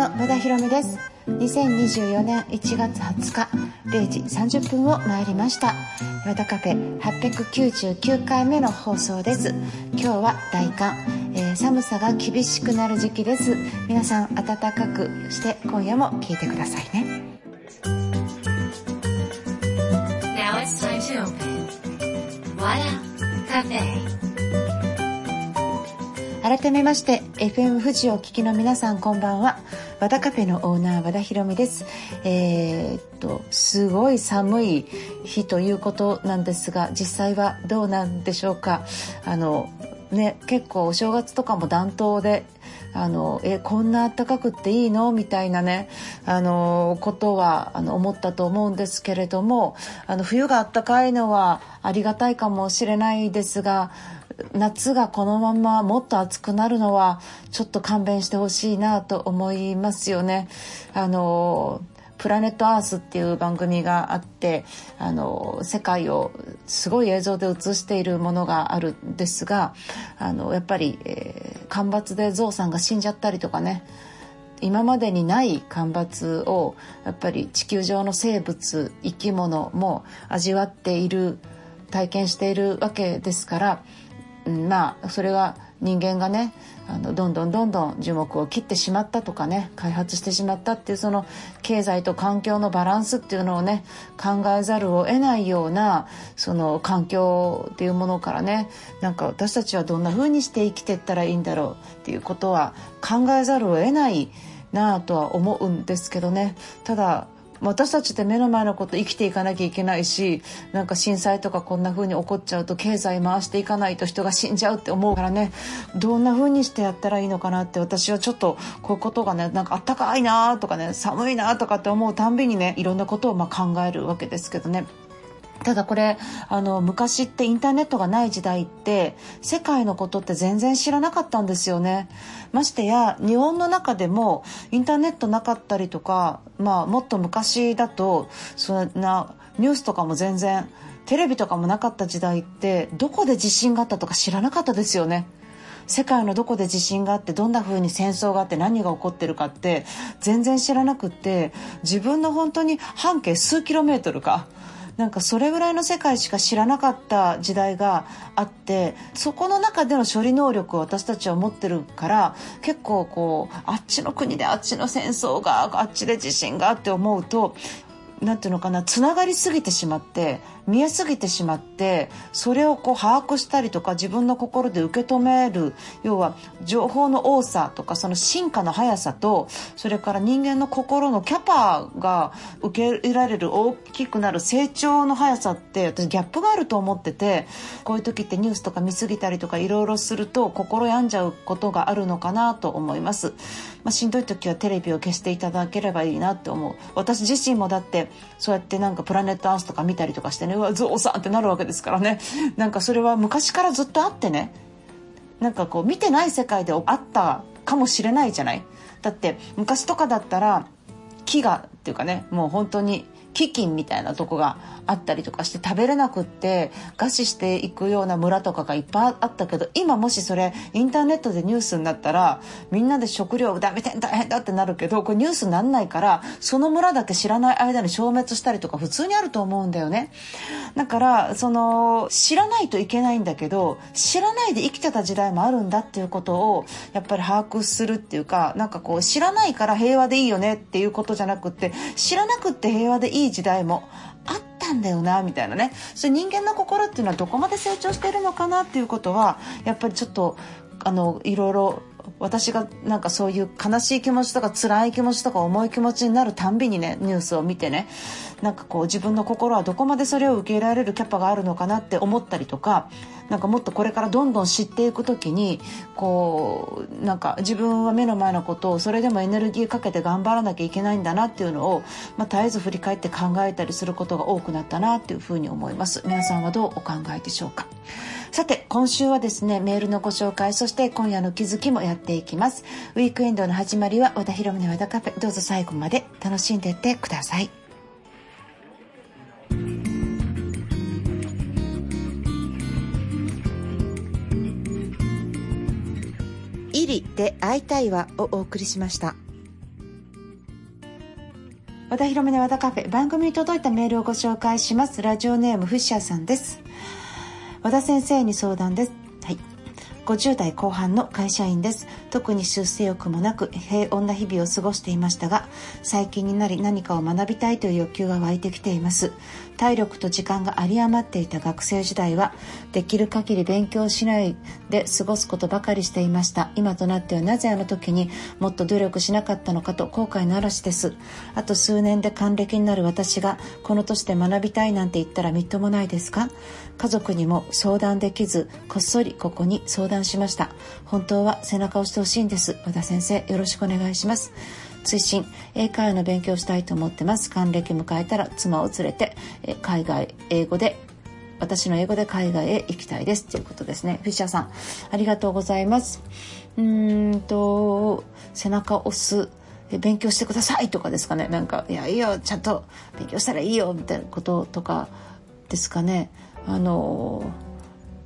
の和田博美です。2024年1月20日0時30分を参りました。和田カフェ899回目の放送です。今日は大寒、えー、寒さが厳しくなる時期です。皆さん暖かくして今夜も聞いてくださいね。Now it's time to open 和田カフェ改めまして FM 富士をお聞きの皆さんこんばんは和田カフェのオーナー和田博美です。えー、っとすごい寒い日ということなんですが実際はどうなんでしょうか？あのね結構お正月とかも暖冬であのえこんな暖かくっていいの？みたいなねあのことはあの思ったと思うんですけれどもあの冬が暖かいのはありがたいかもしれないですが夏がこのままもっと暑くなるのはちょっと勘弁してほしいなと思いますよね。あのプラネットアースっていう番組があってあの世界をすごい映像で映しているものがあるんですがあのやっぱり、えー、干ばつでゾウさんが死んじゃったりとかね今までにない干ばつをやっぱり地球上の生物生き物も味わっている体験しているわけですからうんまあそれが人間がねあのどんどんどんどん樹木を切ってしまったとかね開発してしまったっていうその経済と環境のバランスっていうのをね考えざるを得ないようなその環境っていうものからねなんか私たちはどんな風にして生きていったらいいんだろうっていうことは考えざるを得ないなあとは思うんですけどね。ただ私たちって目の前のこと生きていかなきゃいけないしなんか震災とかこんな風に起こっちゃうと経済回していかないと人が死んじゃうって思うからねどんな風にしてやったらいいのかなって私はちょっとこういうことがねなんかあったかいなとかね寒いなとかって思うたんびにねいろんなことをま考えるわけですけどね。ただこれあの昔ってインターネットがない時代って世界のことって全然知らなかったんですよね。ましてや日本の中でもインターネットなかったりとか、まあ、もっと昔だとそんなニュースとかも全然テレビとかもなかった時代ってどこで地震があったとか知らなかったですよね。世界のどこで地震があってどんな風に戦争があって何が起こってるかって全然知らなくって自分の本当に半径数キロメートルかなんかそれぐらいの世界しか知らなかった時代があってそこの中での処理能力を私たちは持ってるから結構こうあっちの国であっちの戦争があっちで地震があって思うと何ていうのかなつながりすぎてしまって見えすぎてしまってそれをこう把握したりとか自分の心で受け止める要は情報の多さとかその進化の速さとそれから人間の心のキャパが受け入れられる大きくなる成長の速さって私ギャップがあると思っててこういう時ってニュースとか見過ぎたりとかいろいろすると心病んじゃうことがあるのかなと思います。まあ、しんどい時はテレビを消していただければいいなって思う。私自身もだってそうやってなんかプラネットアースとか見たりとかしてねうわゾウさんってなるわけですからね。なんかそれは昔からずっとあってね。なんかこう見てない世界であったかもしれないじゃない。だって昔とかだったら木がっていうかねもう本当に飢饉みたいなとこがあったりとかして食べれなくって餓死していくような村とかがいっぱいあったけど今もしそれインターネットでニュースになったらみんなで食料ダメて大変だってなるけどこれニュースになんないからその村だけ知らない間に消滅したりとか普通にあると思うんだよね。だからその知らないといけないんだけど知らないで生きてた時代もあるんだっていうことをやっぱり把握するっていうかなんかこう知らないから平和でいいよねっていうことじゃなくっ知らなくって平和でいい時代もあったんだよなみたいなね。それ人間の心っていうのはどこまで成長してるのかなっていうことはやっぱりちょっとあのいろいろ私がなんかそういう悲しい気持ちとか辛い気持ちとか重い気持ちになるたんびにねニュースを見てね。なんかこう自分の心はどこまでそれを受け入れられるキャパがあるのかなって思ったりとかなんかもっとこれからどんどん知っていく時にこうなんか自分は目の前のことをそれでもエネルギーかけて頑張らなきゃいけないんだなっていうのを、まあ、絶えず振り返って考えたりすることが多くなったなっていうふうに思います。皆さんはどうお考えでしょうか。さて今週はですねメールのご紹介そして今夜の気づきもやっていきます。ウィークエンドの始まりは和田博美の和田カフェどうぞ最後まで楽しんでいってください。リで会いたいわをお送りしました。和田めの和田カフェ、番組に届いたメールをご紹介します。ラジオネームフッシャーさんです。和田先生に相談です。50代後半の会社員です。特に出世欲もなく平穏な日々を過ごしていましたが最近になり何かを学びたいという欲求が湧いてきています。体力と時間が有り余っていた学生時代はできる限り勉強しないで過ごすことばかりしていました。今となってはなぜあの時にもっと努力しなかったのかと後悔の嵐です。あと数年で還暦になる私がこの年で学びたいなんて言ったらみっともないですか？家族にも相談できずこっそりここに相談しました。本当は背中を押してほしいんです。和田先生よろしくお願いします。追伸英会話の勉強したいと思ってます。還暦迎えたら妻を連れて海外英語で私の英語で海外へ行きたいです。ということですね。フィッシャーさんありがとうございます。うんと背中を押す勉強してくださいとかですかね。なんかいやいいよちゃんと勉強したらいいよみたいなこととかですかね。あのー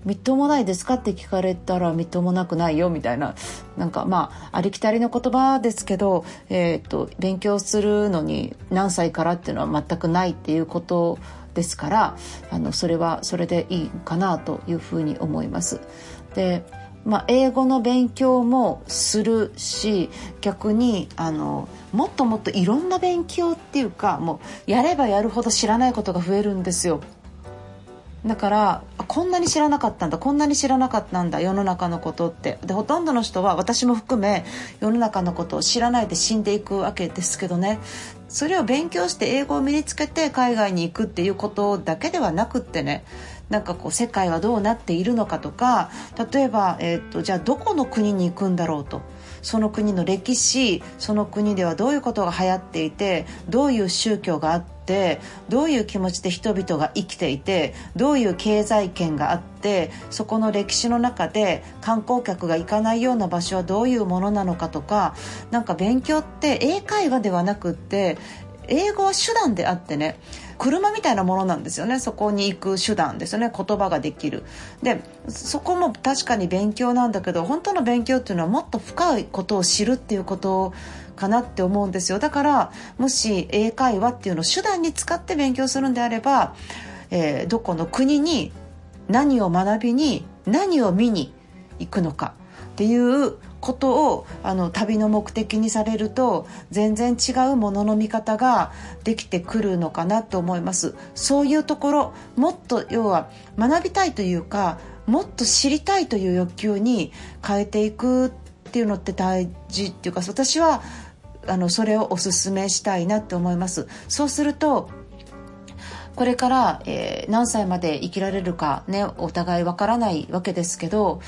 みっともないですか？って聞かれたらみっともなくないよみたいななんかまあありきたりの言葉ですけど、えーと、勉強するのに何歳からっていうのは全くないっていうことですからあのそれはそれでいいかなというふうに思います。でまあ、英語の勉強もするし逆にあのもっともっといろんな勉強っていうかもうやればやるほど知らないことが増えるんですよ。だからこんなに知らなかったんだこんなに知らなかったんだ世の中のことって。でほとんどの人は私も含め世の中のことを知らないで死んでいくわけですけどね。それを勉強して英語を身につけて海外に行くっていうことだけではなくってね。なんかこう世界はどうなっているのかとか例えば、えーと、とじゃあどこの国に行くんだろうと。その国の歴史その国ではどういうことが流行っていてどういう宗教があってどういう気持ちで人々が生きていてどういう経済圏があってそこの歴史の中で観光客が行かないような場所はどういうものなのかとかなんか勉強って英会話ではなくって英語は手段であってね車みたいなものなんですよね。そこに行く手段ですよね。言葉ができる。でそこも確かに勉強なんだけど本当の勉強っていうのはもっと深いことを知るっていうことかなって思うんですよ。だからもし英会話っていうのを手段に使って勉強するんであれば、えー、どこの国に何を学びに何を見に行くのかっていうことをあの旅の目的にされると全然違うものの見方ができてくるのかなと思います。そういうところもっと要は学びたいというかもっと知りたいという欲求に変えていくっていうのって大事っていうか私はあのそれをおすすめしたいなって思います。そうするとこれから、えー、何歳まで生きられるかねお互いわからないわけですけど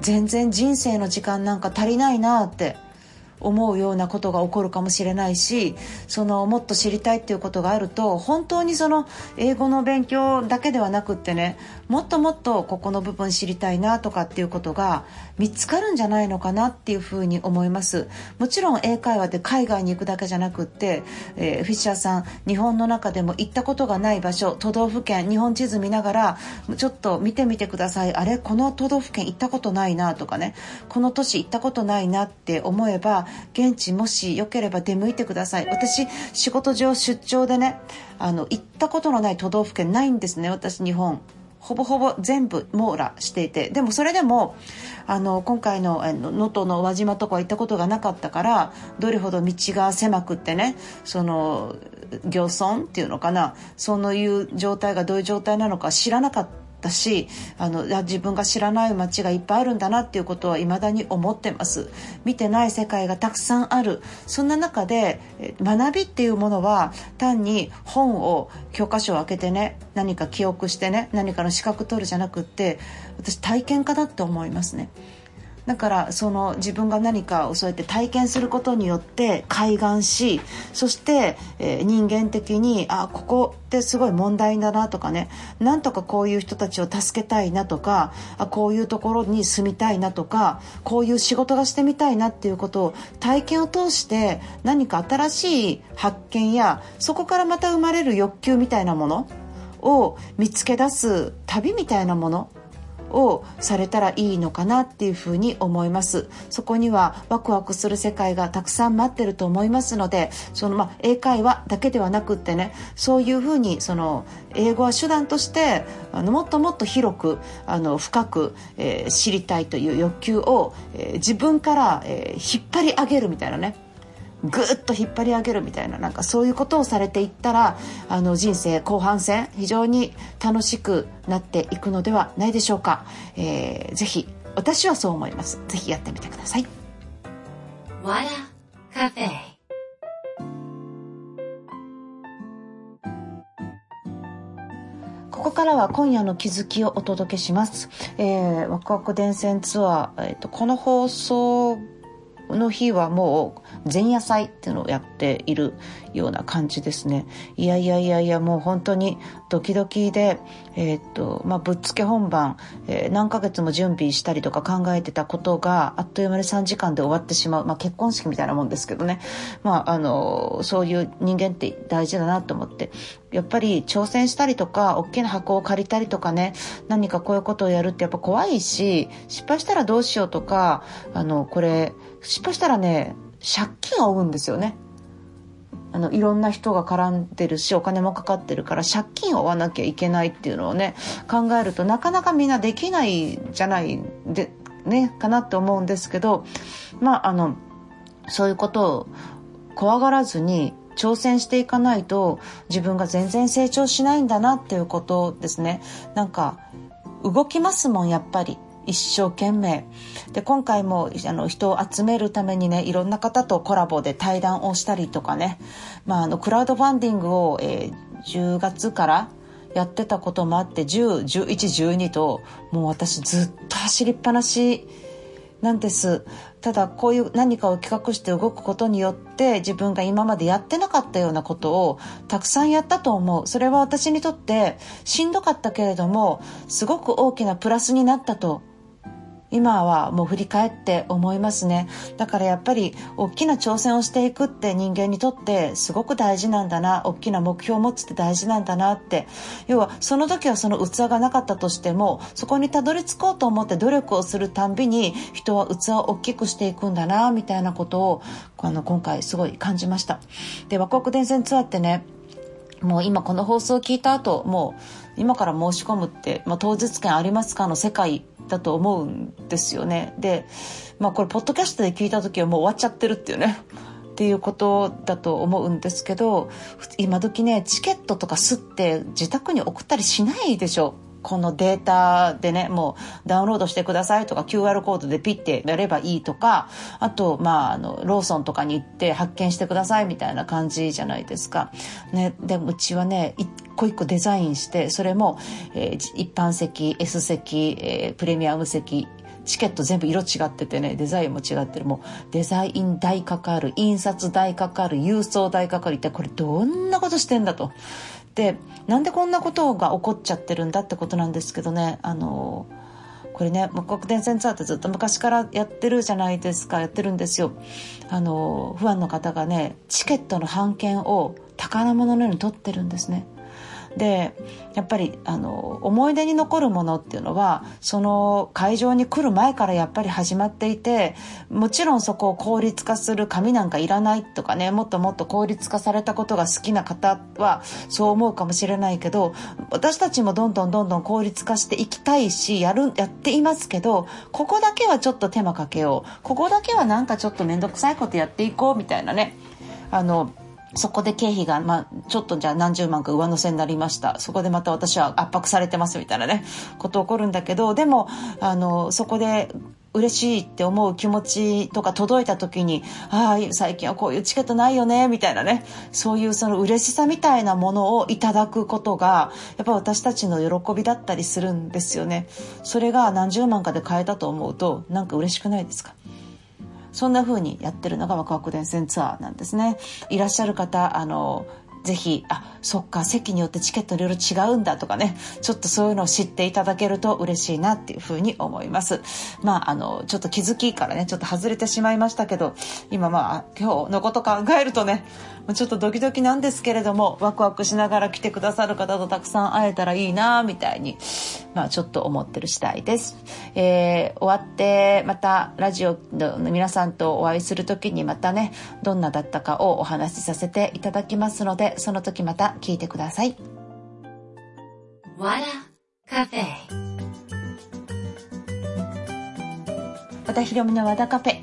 全然人生の時間なんか足りないなって思うようなことが起こるかもしれないしそのもっと知りたいっていうことがあると本当にその英語の勉強だけではなくってねもっともっとここの部分知りたいなとかっていうことが見つかるんじゃないのかなっていうふうに思います。もちろん英会話で海外に行くだけじゃなくって、えー、フィッシャーさん日本の中でも行ったことがない場所都道府県日本地図見ながらちょっと見てみてください。あれ？この都道府県行ったことないなとかね。この都市行ったことないなって思えば現地もしよければ出向いてください。私仕事上出張でねあの行ったことのない都道府県ないんですね私日本。ほぼほぼ全部網羅していてでもそれでもあの今回の能登の輪島とか行ったことがなかったからどれほど道が狭くってねその漁村っていうのかなそういう状態がどういう状態なのか知らなかった。ったしあの自分が知らない街がいっぱいあるんだなっていうことは未だに思ってます。見てない世界がたくさんある。そんな中で学びっていうものは単に本を教科書を開けてね何か記憶してね何かの資格取るじゃなくって私体験家だって思いますね。だからその自分が何かをそうやって体験することによって開眼しそして、えー、人間的にあここってすごい問題だなとかね。なんとかこういう人たちを助けたいなとかあこういうところに住みたいなとかこういう仕事がしてみたいなっていうことを体験を通して何か新しい発見やそこからまた生まれる欲求みたいなものを見つけ出す旅みたいなものをされたらいいのかなっていうふうに思います。そこにはワクワクする世界がたくさん待ってると思いますのでそのまあ英会話だけではなくってねそういうふうにその英語は手段としてあのもっともっと広くあの深く、えー、知りたいという欲求を、えー、自分から、えー、引っ張り上げるみたいなね。ぐっと引っ張り上げるみたいななんかそういうことをされていったらあの人生後半戦非常に楽しくなっていくのではないでしょうか、えー、ぜひ私はそう思います。ぜひやってみてください。わらカフェ。ここからは今夜の気づきをお届けします。えー、ワクワク電線ツアー、えーとこの放送の日はもう前夜祭っていうのをやっているような感じですね。いやいやいやいやもう本当にドキドキで、えー、っとまあ、ぶっつけ本番、えー、何ヶ月も準備したりとか考えてたことがあっという間に3時間で終わってしまう、まあ、結婚式みたいなもんですけどね、まあ、あのそういう人間って大事だなと思って。やっぱり挑戦したりとか大きな箱を借りたりとかね何かこういうことをやるってやっぱ怖いし失敗したらどうしようとかあのこれ失敗したらね借金を負うんですよね。あのいろんな人が絡んでるしお金もかかってるから借金を負わなきゃいけないっていうのをね考えるとなかなかみんなできないじゃないでねかなって思うんですけどまああのそういうことを怖がらずに挑戦していかないと自分が全然成長しないんだなっていうことですね。なんか動きますもんやっぱり。一生懸命。で今回もあの人を集めるためにねいろんな方とコラボで対談をしたりとかね、まあ、あのクラウドファンディングを、えー、10月からやってたこともあって101112ともう私ずっと走りっぱなしなんです。ただこういう何かを企画して動くことによって自分が今までやってなかったようなことをたくさんやったと思う。それは私にとってしんどかったけれどもすごく大きなプラスになったと今はもう振り返って思いますね。だからやっぱり大きな挑戦をしていくって人間にとってすごく大事なんだな大きな目標を持つって大事なんだなって。要はその時はその器がなかったとしてもそこにたどり着こうと思って努力をするたんびに人は器を大きくしていくんだなみたいなことをあの今回すごい感じました。でワクワク電線ツアーってねもう今この放送を聞いた後もう今から申し込むって、まあ、当日券ありますかの世界だと思うんですよね。で、まあこれポッドキャストで聞いた時はもう終わっちゃってるっていうね。っていうことだと思うんですけど今時ねチケットとかすって自宅に送ったりしないでしょこのデータでねもうダウンロードしてくださいとか QR コードでピッてやればいいとかあとまああのローソンとかに行って発見してくださいみたいな感じじゃないですか。ね、でもうちはね一個一個デザインしてそれも、えー、一般席 S 席、えー、プレミアム席チケット全部色違っててねデザインも違ってるもうデザイン代かかる印刷代かかる郵送代かかるってこれどんなことしてんだと。でなんでこんなことが起こっちゃってるんだってことなんですけどね。あのこれね木国伝線ツアーってずっと昔からやってるじゃないですかやってるんですよ。あのファンの方がねチケットの半券を宝物のように取ってるんですね。でやっぱりあの思い出に残るものっていうのはその会場に来る前からやっぱり始まっていてもちろんそこを効率化する紙なんかいらないとかねもっともっと効率化されたことが好きな方はそう思うかもしれないけど私たちもどんどんどんどん効率化していきたいしやるやっていますけどここだけはちょっと手間かけよう。ここだけはなんかちょっと面倒くさいことやっていこうみたいなね。あのそこで経費が、まあ、ちょっとじゃあ何十万か上乗せになりました。そこでまた私は圧迫されてますみたいなね、こと起こるんだけど、でも、あの、そこで嬉しいって思う気持ちとか届いた時に、ああ、最近はこういうチケットないよね、みたいなね、そういうその嬉しさみたいなものをいただくことが、やっぱ私たちの喜びだったりするんですよね。それが何十万かで買えたと思うと、なんか嬉しくないですか？そんな風にやってるのがワクワク電線ツアーなんですね。いらっしゃる方、あの、ぜひあそっか席によってチケットいろいろ違うんだとかねちょっとそういうのを知っていただけると嬉しいなっていうふうに思いますまああのちょっと気づきからねちょっと外れてしまいましたけど今まあ今日のこと考えるとねちょっとドキドキなんですけれどもワクワクしながら来てくださる方とたくさん会えたらいいなみたいにまあちょっと思ってる次第です、えー、終わってまたラジオの皆さんとお会いする時にまたねどんなだったかをお話しさせていただきますのでその時また聞いてください。わらカフェ和田ひろみの和田カフェ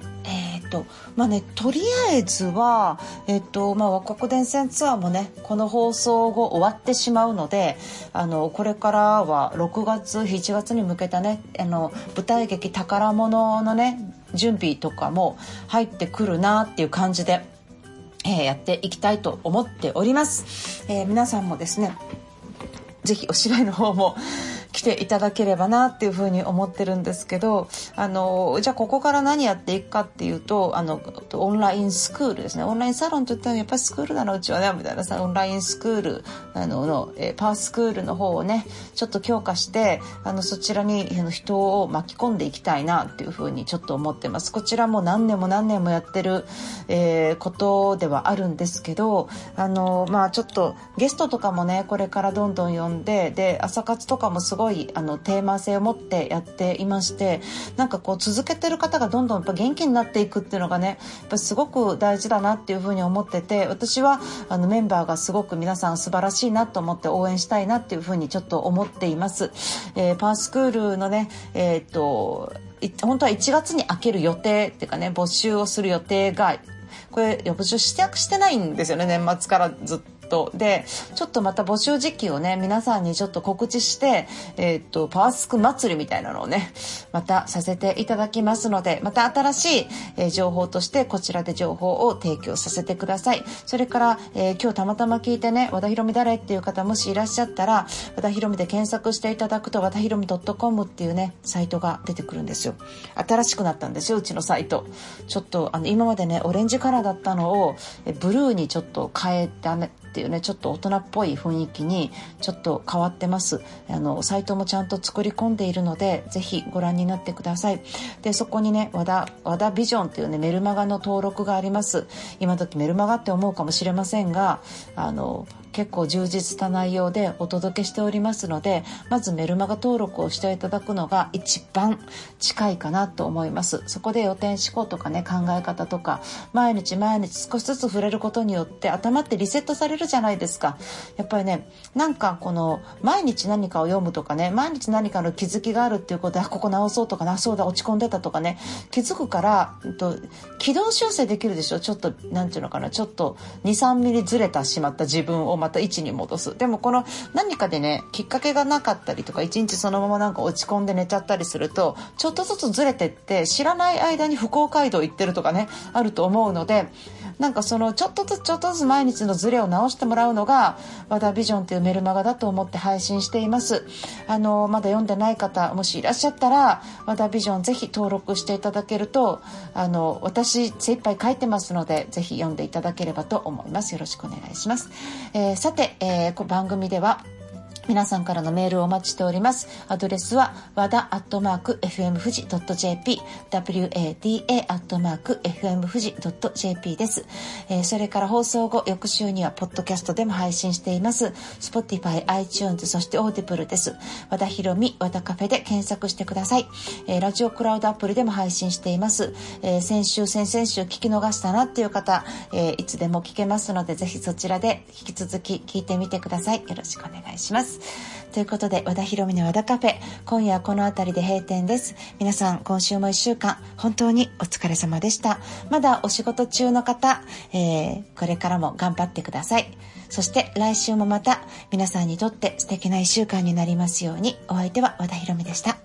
とまあねとりあえずはえっとまあ和国伝線ツアーもねこの放送後終わってしまうのであのこれからは6月7月に向けたねあの舞台劇宝物のね準備とかも入ってくるなっていう感じで、えー、やっていきたいと思っております。えー、皆さんもですねぜひお芝居の方も来ていただければなっていうふうに思ってるんですけどあのじゃあここから何やっていくかっていうとあのオンラインスクールですね。オンラインサロンといったらやっぱりスクールだなうちはねみたいなさオンラインスクールあのの、えパワースクールの方をねちょっと強化してあのそちらに人を巻き込んでいきたいなっていうふうにちょっと思ってます。こちらも何年も何年もやってる、えー、ことではあるんですけどあのまあちょっとゲストとかもねこれからどんどん呼んでで朝活とかもすごいごいあのテーマ性を持ってやっていましてなんかこう続けてる方がどんどんやっぱ元気になっていくっていうのがねやっぱすごく大事だなっていうふうに思ってて私はあのメンバーがすごく皆さん素晴らしいなと思って応援したいなっていうふうにちょっと思っています。えー、パースクールのねえー、っと本当は1月に開ける予定っていうかね募集をする予定がこれ募集してしてないんですよね年末からずっトでちょっとまた募集時期をね皆さんにちょっと告知して、えー、っとパワースク祭りみたいなのをねまたさせていただきますのでまた新しい、えー、情報としてこちらで情報を提供させてください。それから、えー、今日たまたま聞いてね和田ひろみ誰っていう方もしいらっしゃったら和田ひろみで検索していただくと和田ひろみ .com っていうねサイトが出てくるんですよ。新しくなったんですようちのサイト。ちょっとあの今までねオレンジカラーだったのをブルーにちょっと変えたねっていうねちょっと大人っぽい雰囲気にちょっと変わってます。あのサイトもちゃんと作り込んでいるのでぜひご覧になってください。でそこにね和田和田ビジョンっていうねメルマガの登録があります。今時メルマガって思うかもしれませんがあの結構充実した内容でお届けしておりますのでまずメルマガ登録をしていただくのが一番近いかなと思います。そこで予定思考とかね考え方とか毎日毎日少しずつ触れることによって頭ってリセットされるじゃないですか。やっぱりねなんかこの毎日何かを読むとかね毎日何かの気づきがあるっていうことでここ直そうとかなそうだ落ち込んでたとかね気づくから、えっと、軌道修正できるでしょ？ちょっと何て言うのかな？ちょっと23ミリずれたしまった自分をまた位置に戻す。でもこの何かでねきっかけがなかったりとか一日そのままなんか落ち込んで寝ちゃったりするとちょっとずつずれてって知らない間に不幸街道行ってるとかねあると思うのでなんかそのちょっとずつちょっとずつ毎日のズレを直してもらうのが和田ビジョンというメルマガだと思って配信しています。あのまだ読んでない方もしいらっしゃったら和田ビジョンぜひ登録していただけるとあの私精一杯書いてますのでぜひ読んでいただければと思います。よろしくお願いします、えー、さて、えー、番組では皆さんからのメールをお待ちしております。アドレスは、和田アットマーク FM 富士 .jp、wada アットマーク FM 富士 .jp です、えー、それから放送後、翌週には、ポッドキャストでも配信しています。Spotify、iTunes、そして Audible です。和田ひろみ、和田カフェで検索してください。えー、ラジオクラウドアプリでも配信しています。えー、先週、先々週聞き逃したなっていう方、えー、いつでも聞けますので、ぜひそちらで引き続き聞いてみてください。よろしくお願いします。。ということで、和田博美の和田カフェ、今夜はこの辺りで閉店です。皆さん、今週も1週間、本当にお疲れ様でした。まだお仕事中の方、えー、これからも頑張ってください。そして来週もまた皆さんにとって素敵な1週間になりますように、お相手は和田博美でした。